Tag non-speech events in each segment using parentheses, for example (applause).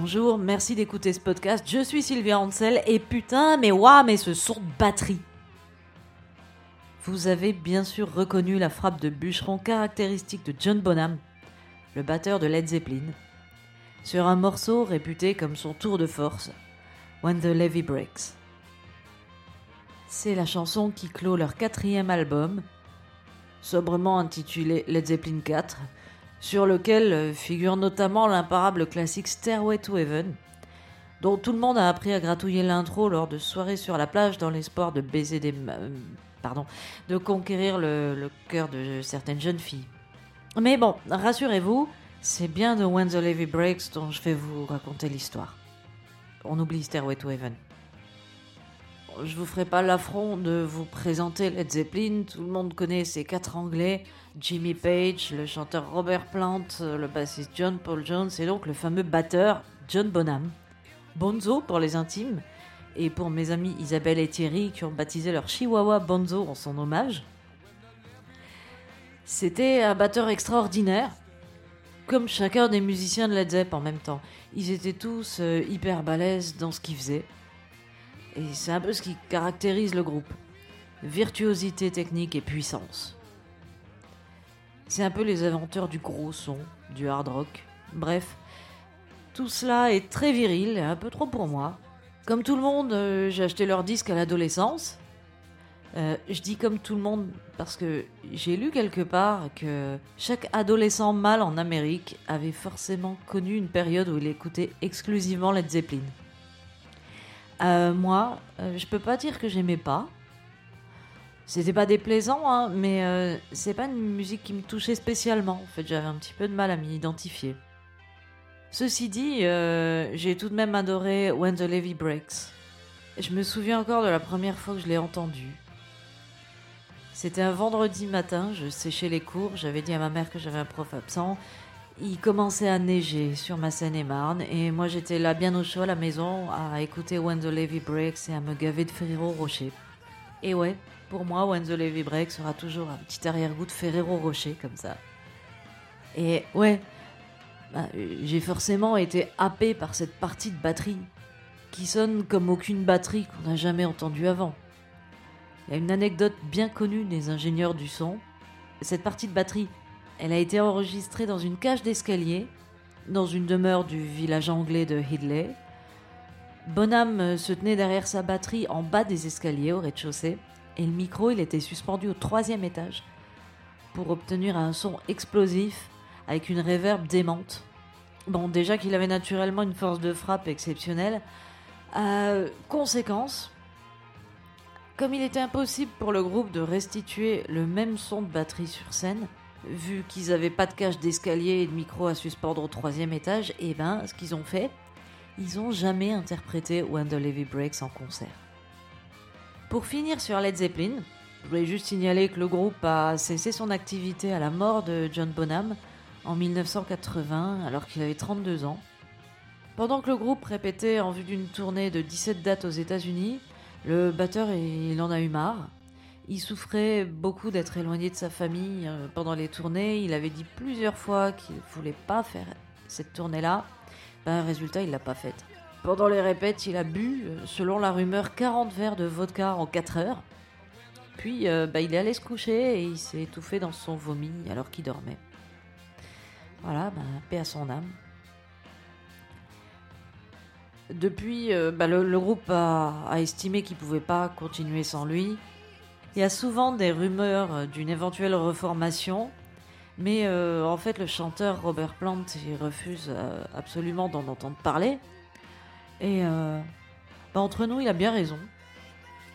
Bonjour, merci d'écouter ce podcast. Je suis Sylvia Ansel et putain, mais waouh, mais ce son de batterie. Vous avez bien sûr reconnu la frappe de bûcheron caractéristique de John Bonham, le batteur de Led Zeppelin, sur un morceau réputé comme son tour de force, When the Levee Breaks. C'est la chanson qui clôt leur quatrième album, sobrement intitulé Led Zeppelin 4, sur lequel figure notamment l'imparable classique Stairway to Heaven, dont tout le monde a appris à gratouiller l'intro lors de soirées sur la plage dans l'espoir de baiser des... euh, pardon, de conquérir le, le cœur de certaines jeunes filles. Mais bon, rassurez-vous, c'est bien de When the Levee Breaks dont je vais vous raconter l'histoire. On oublie Stairway to Heaven. Je vous ferai pas l'affront de vous présenter Led Zeppelin, tout le monde connaît ces quatre anglais, Jimmy Page, le chanteur Robert Plant, le bassiste John Paul Jones et donc le fameux batteur John Bonham. Bonzo pour les intimes, et pour mes amis Isabelle et Thierry qui ont baptisé leur chihuahua Bonzo en son hommage. C'était un batteur extraordinaire, comme chacun des musiciens de Led Zepp en même temps. Ils étaient tous euh, hyper balèzes dans ce qu'ils faisaient. Et c'est un peu ce qui caractérise le groupe. Virtuosité technique et puissance. C'est un peu les inventeurs du gros son, du hard rock. Bref, tout cela est très viril et un peu trop pour moi. Comme tout le monde, euh, j'ai acheté leur disque à l'adolescence. Euh, je dis comme tout le monde parce que j'ai lu quelque part que chaque adolescent mâle en Amérique avait forcément connu une période où il écoutait exclusivement Led Zeppelin. Euh, moi, euh, je peux pas dire que j'aimais pas. C'était pas déplaisant, hein, mais euh, c'est pas une musique qui me touchait spécialement. En fait, j'avais un petit peu de mal à m'y identifier. Ceci dit, j'ai tout de même adoré When the Levee Breaks. Je me souviens encore de la première fois que je l'ai entendu. C'était un vendredi matin, je séchais les cours, j'avais dit à ma mère que j'avais un prof absent. Il commençait à neiger sur ma Seine-et-Marne et moi j'étais là bien au chaud à la maison à écouter When the Levee Breaks et à me gaver de Ferrero Rocher. Et ouais, pour moi When the Levee Breaks sera toujours un petit arrière-goût de Ferrero Rocher comme ça. Et ouais, bah, j'ai forcément été happé par cette partie de batterie qui sonne comme aucune batterie qu'on n'a jamais entendue avant. Il y a une anecdote bien connue des ingénieurs du son. Cette partie de batterie, elle a été enregistrée dans une cage d'escalier, dans une demeure du village anglais de Hidley. Bonham euh, se tenait derrière sa batterie en bas des escaliers au rez-de-chaussée, et le micro, il était suspendu au troisième étage pour obtenir un son explosif avec une réverb démente. Bon, déjà qu'il avait naturellement une force de frappe exceptionnelle. Conséquence, comme il était impossible pour le groupe de restituer le même son de batterie sur scène, vu qu'ils n'avaient pas de cage d'escalier et de micro à suspendre au troisième étage, et ben, ce qu'ils ont fait, ils ont jamais interprété When the Levee Breaks en concert. Pour finir sur Led Zeppelin, je voulais juste signaler que le groupe a cessé son activité à la mort de John Bonham en 1980 alors qu'il avait 32 ans. Pendant que le groupe répétait en vue d'une tournée de 17 dates aux États-Unis, le batteur il en a eu marre. Il souffrait beaucoup d'être éloigné de sa famille euh, pendant les tournées. Il avait dit plusieurs fois qu'il voulait pas faire cette tournée-là. Ben, résultat, il l'a pas faite. Pendant les répètes, il a bu, euh, selon la rumeur, 40 verres de vodka en 4 heures. Puis, euh, ben, il est allé se coucher et il s'est étouffé dans son vomi alors qu'il dormait. Voilà, ben, paix à son âme. Depuis, euh, bah, le, groupe a, a estimé qu'il pouvait pas continuer sans lui. Il y a souvent des rumeurs d'une éventuelle reformation, mais euh, en fait, le chanteur Robert Plant refuse euh, absolument d'en entendre parler. Et euh, bah, entre nous, il a bien raison.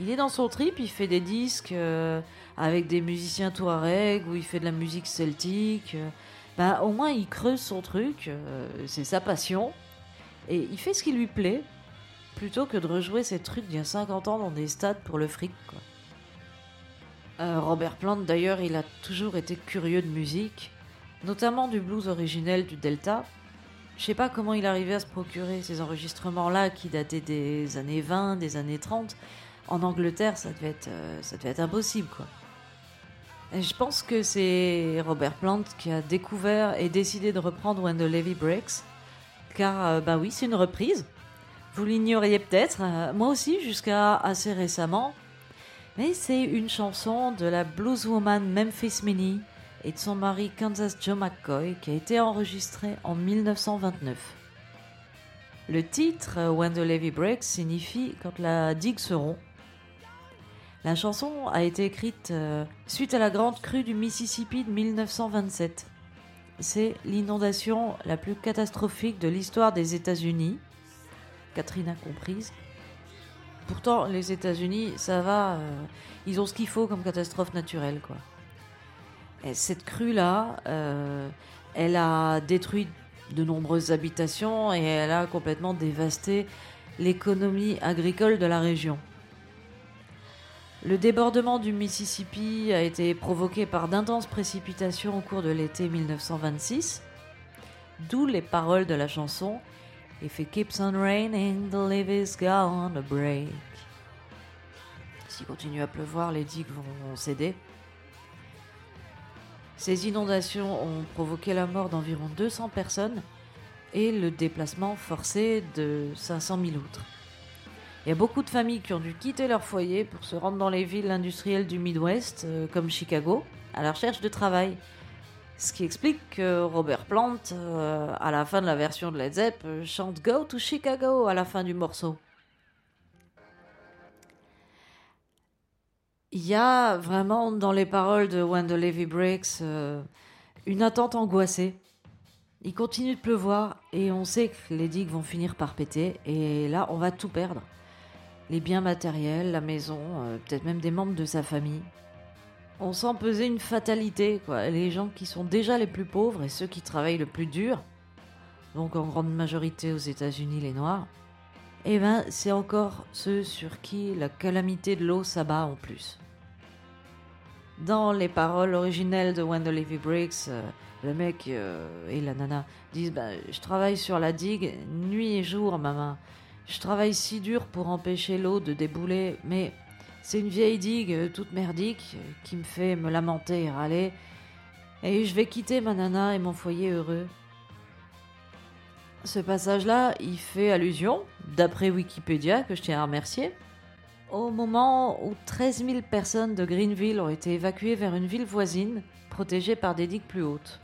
Il est dans son trip, il fait des disques avec des musiciens touareg, où il fait de la musique celtique. Bah, au moins, il creuse son truc, c'est sa passion. Et il fait ce qui lui plaît, plutôt que de rejouer ces trucs d'il y a 50 ans dans des stades pour le fric. Quoi. Euh, Robert Plant, d'ailleurs, il a toujours été curieux de musique, notamment du blues originel du Delta. Je sais pas comment il arrivait à se procurer ces enregistrements-là qui dataient des années 20, des années 30. En Angleterre, ça devait être, euh, ça devait être impossible, quoi. Et je pense que c'est Robert Plant qui a découvert et décidé de reprendre When the Levee Breaks car bah oui, c'est une reprise. Vous l'ignoriez peut-être, moi aussi jusqu'à assez récemment, mais c'est une chanson de la blueswoman Memphis Minnie et de son mari Kansas Joe McCoy qui a été enregistrée en 1929. Le titre When the Levee Breaks signifie quand la digue se rompt. La chanson a été écrite euh, suite à la grande crue du Mississippi de 1927. C'est l'inondation la plus catastrophique de l'histoire des États-Unis, Katrina comprise. Pourtant, les États-Unis, ça va, euh, ils ont ce qu'il faut comme catastrophe naturelle, quoi. Et cette crue-là, euh, elle a détruit de nombreuses habitations et elle a complètement dévasté l'économie agricole de la région. Le débordement du Mississippi a été provoqué par d'intenses précipitations au cours de l'été 1926, d'où les paroles de la chanson If it keeps on raining, the levee's gonna break. S'il continue à pleuvoir, les digues vont céder. Ces inondations ont provoqué la mort d'environ 200 personnes et le déplacement forcé de 500 000 autres. Il y a beaucoup de familles qui ont dû quitter leur foyer pour se rendre dans les villes industrielles du Midwest, euh, comme Chicago, à la recherche de travail. Ce qui explique que Robert Plant, euh, à la fin de la version de Led Zepp, euh, chante Go to Chicago à la fin du morceau. Il y a vraiment dans les paroles de When the Levy Breaks une attente angoissée. Il continue de pleuvoir et on sait que les digues vont finir par péter et là on va tout perdre les biens matériels, la maison, euh, peut-être même des membres de sa famille. On sent peser une fatalité, quoi. Les gens qui sont déjà les plus pauvres et ceux qui travaillent le plus dur, donc en grande majorité aux États-Unis les Noirs, eh ben c'est encore ceux sur qui la calamité de l'eau s'abat en plus. Dans les paroles originelles de the Levy Breaks, euh, le mec euh, et la nana disent bah, Je travaille sur la digue nuit et jour, maman. Je travaille si dur pour empêcher l'eau de débouler, mais c'est une vieille digue toute merdique qui me fait me lamenter et râler. Et je vais quitter ma nana et mon foyer heureux. Ce passage-là, il fait allusion, d'après Wikipédia, que je tiens à remercier, au moment où 13 000 personnes de Greenville ont été évacuées vers une ville voisine, protégée par des digues plus hautes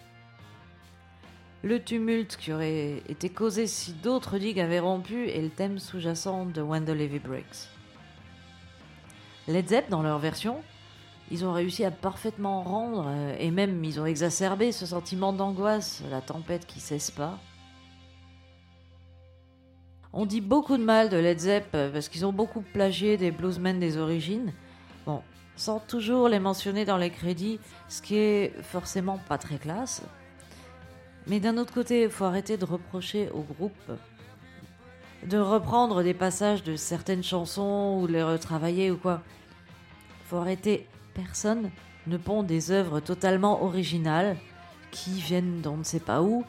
le tumulte qui aurait été causé si d'autres digues avaient rompu est le thème sous-jacent de the Levy Breaks. Led Zepp, dans leur version, ils ont réussi à parfaitement rendre, euh, et même ils ont exacerbé ce sentiment d'angoisse, la tempête qui cesse pas. On dit beaucoup de mal de Led Zepp euh, parce qu'ils ont beaucoup plagié des bluesmen des origines. Bon, sans toujours les mentionner dans les crédits, ce qui est forcément pas très classe. Mais d'un autre côté, il faut arrêter de reprocher au groupe de reprendre des passages de certaines chansons ou les retravailler ou quoi. Faut arrêter. Personne ne pond des œuvres totalement originales qui viennent d'on ne sait pas où.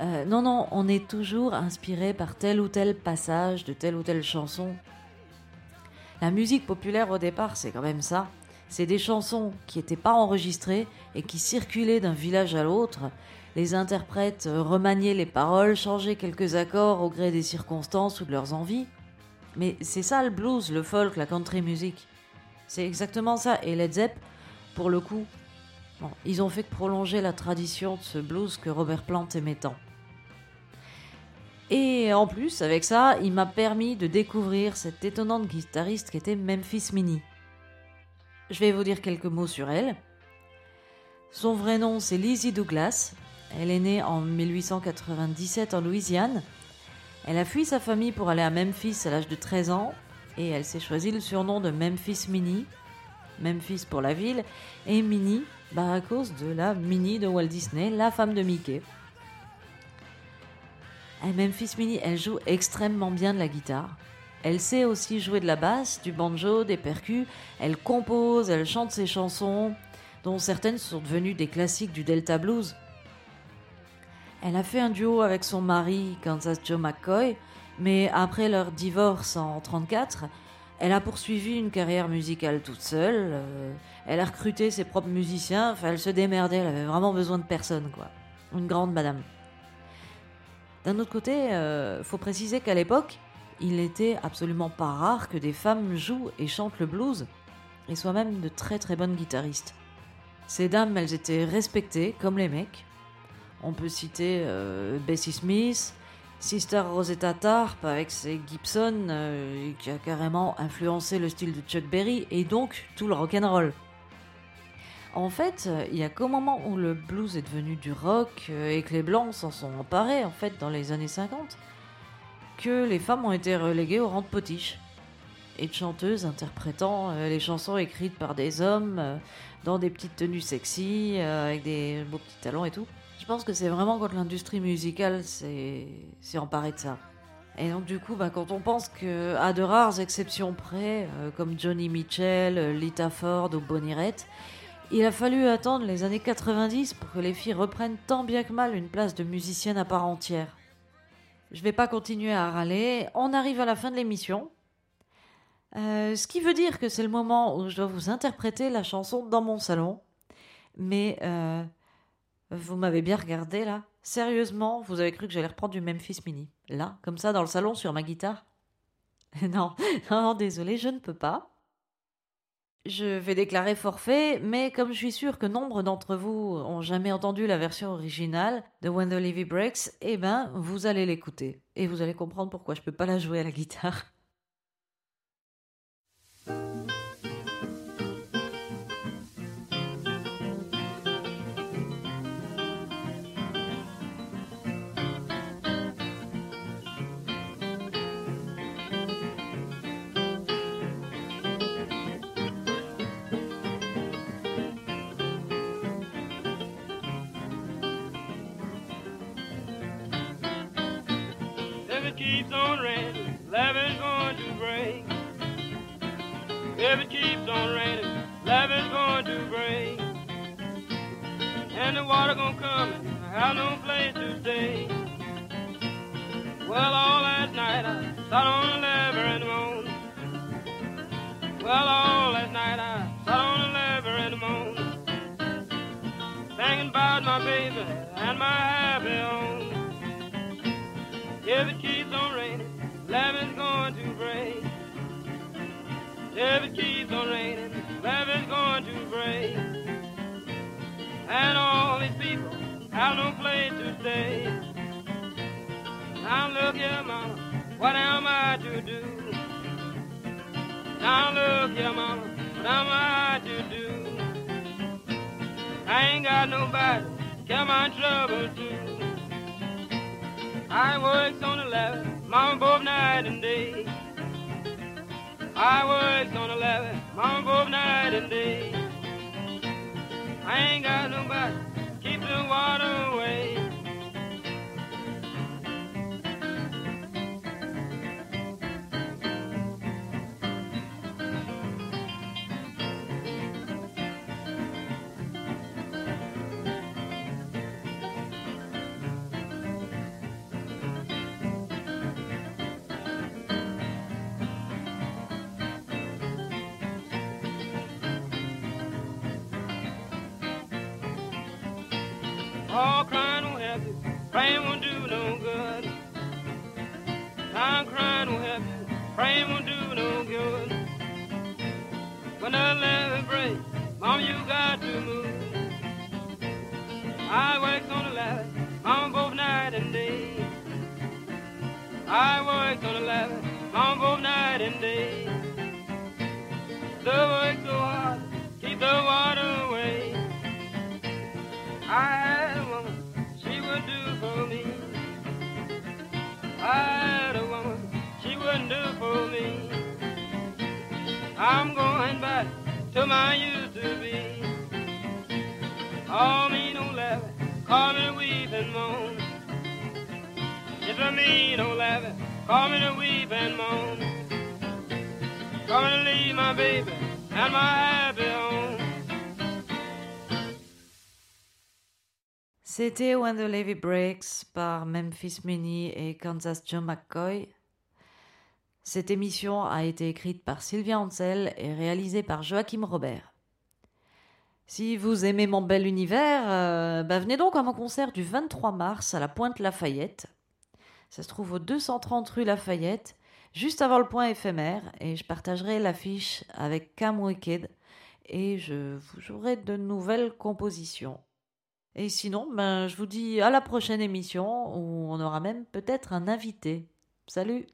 Euh, non, non, on est toujours inspiré par tel ou tel passage de telle ou telle chanson. La musique populaire au départ, c'est quand même ça. C'est des chansons qui n'étaient pas enregistrées et qui circulaient d'un village à l'autre les interprètes euh, remaniaient les paroles, changeaient quelques accords au gré des circonstances ou de leurs envies. Mais c'est ça le blues, le folk, la country music. C'est exactement ça. Et Led Zepp, pour le coup, ils ont fait que prolonger la tradition de ce blues que Robert Plant aimait tant. Et en plus, avec ça, il m'a permis de découvrir cette étonnante guitariste qui était Memphis Minnie. Je vais vous dire quelques mots sur elle. Son vrai nom, c'est Lizzie Douglas. Elle est née en 1897 en Louisiane. Elle a fui sa famille pour aller à Memphis à l'âge de 13 ans et elle s'est choisi le surnom de Memphis Minnie. Memphis pour la ville et Minnie bah, à cause de la Minnie de Walt Disney, la femme de Mickey. Et Memphis Minnie, elle joue extrêmement bien de la guitare. Elle sait aussi jouer de la basse, du banjo, des percus. Elle compose, elle chante ses chansons, dont certaines sont devenues des classiques du Delta Blues. Elle a fait un duo avec son mari, Kansas Joe McCoy, mais après leur divorce en 1934, elle a poursuivi une carrière musicale toute seule. Euh, elle a recruté ses propres musiciens. Enfin, elle se démerdait. Elle avait vraiment besoin de personne, quoi. Une grande madame. D'un autre côté, euh, faut préciser qu'à l'époque, il était absolument pas rare que des femmes jouent et chantent le blues, et soient même de très très bonnes guitaristes. Ces dames, elles étaient respectées comme les mecs. On peut citer euh, Bessie Smith, Sister Rosetta Tarp avec ses Gibson, euh, qui a carrément influencé le style de Chuck Berry et donc tout le rock'n'roll. En fait, il y a qu'au moment où le blues est devenu du rock euh, et que les blancs s'en sont emparés, en fait, dans les années 50, que les femmes ont été reléguées au rang de potiches et de chanteuses interprétant euh, les chansons écrites par des hommes dans des petites tenues sexy, avec des beaux petits talons et tout. Je pense que c'est vraiment quand l'industrie musicale s'est emparée de ça. Et donc du coup, bah, quand on pense que à de rares exceptions près, comme Johnny Mitchell, Lita Ford ou Bonnie Raitt, il a fallu attendre les années 90 pour que les filles reprennent tant bien que mal une place de musicienne à part entière. Je vais pas continuer à râler, on arrive à la fin de l'émission. Euh, ce qui veut dire que c'est le moment où je dois vous interpréter la chanson dans mon salon. Mais euh, vous m'avez bien regardé là. Sérieusement, vous avez cru que j'allais reprendre du Memphis Mini. Là, comme ça, dans le salon, sur ma guitare (laughs) Non, non, désolé, je ne peux pas. Je vais déclarer forfait, mais comme je suis sûr que nombre d'entre vous ont jamais entendu la version originale de When the Levy Breaks, eh ben, vous allez l'écouter. Et vous allez comprendre pourquoi je peux pas la jouer à la guitare. Keeps on raining, levee's going to break. If it keeps on raining, levee's going to break. And the water gonna come and I have no place to stay. Well, all last night I sat on the lever and moaned. Well, all last night I sat on the lever and moaned. Thinking about my baby and my happy home. It keeps on raining, levee's going to break. And all these people have no place to stay. Now look here, mama, what am I to do? Now look here, mama, what am I to do? I ain't got nobody to care my trouble to. I works on the levee, mama both night and day. I works on the levee, mama both night and day. I ain't got nobody keep the water away. Praying won't do no good. I'm crying won't help you, praying won't do no good. When I the levee break, mom, you got to move. I work on the levee, mom, both night and day. I work on the levee, mom, both night and day. The I'm going back to my used to be. Call me no laughing, call me weep and moan. If I me no laughing, call me to weep and moan. Me to leave my baby and my happy home. C'était When the Levy Breaks par Memphis Mini et Kansas Joe McCoy. Cette émission a été écrite par Sylvia Ansel et réalisée par Joachim Robert. Si vous aimez mon bel univers, euh, bah venez donc à mon concert du 23 mars à la Pointe Lafayette. Ça se trouve au 230 rue Lafayette, juste avant le point éphémère, et je partagerai l'affiche avec Cam Wicked, et je vous jouerai de nouvelles compositions. Et sinon, ben, je vous dis à la prochaine émission où on aura même peut-être un invité. Salut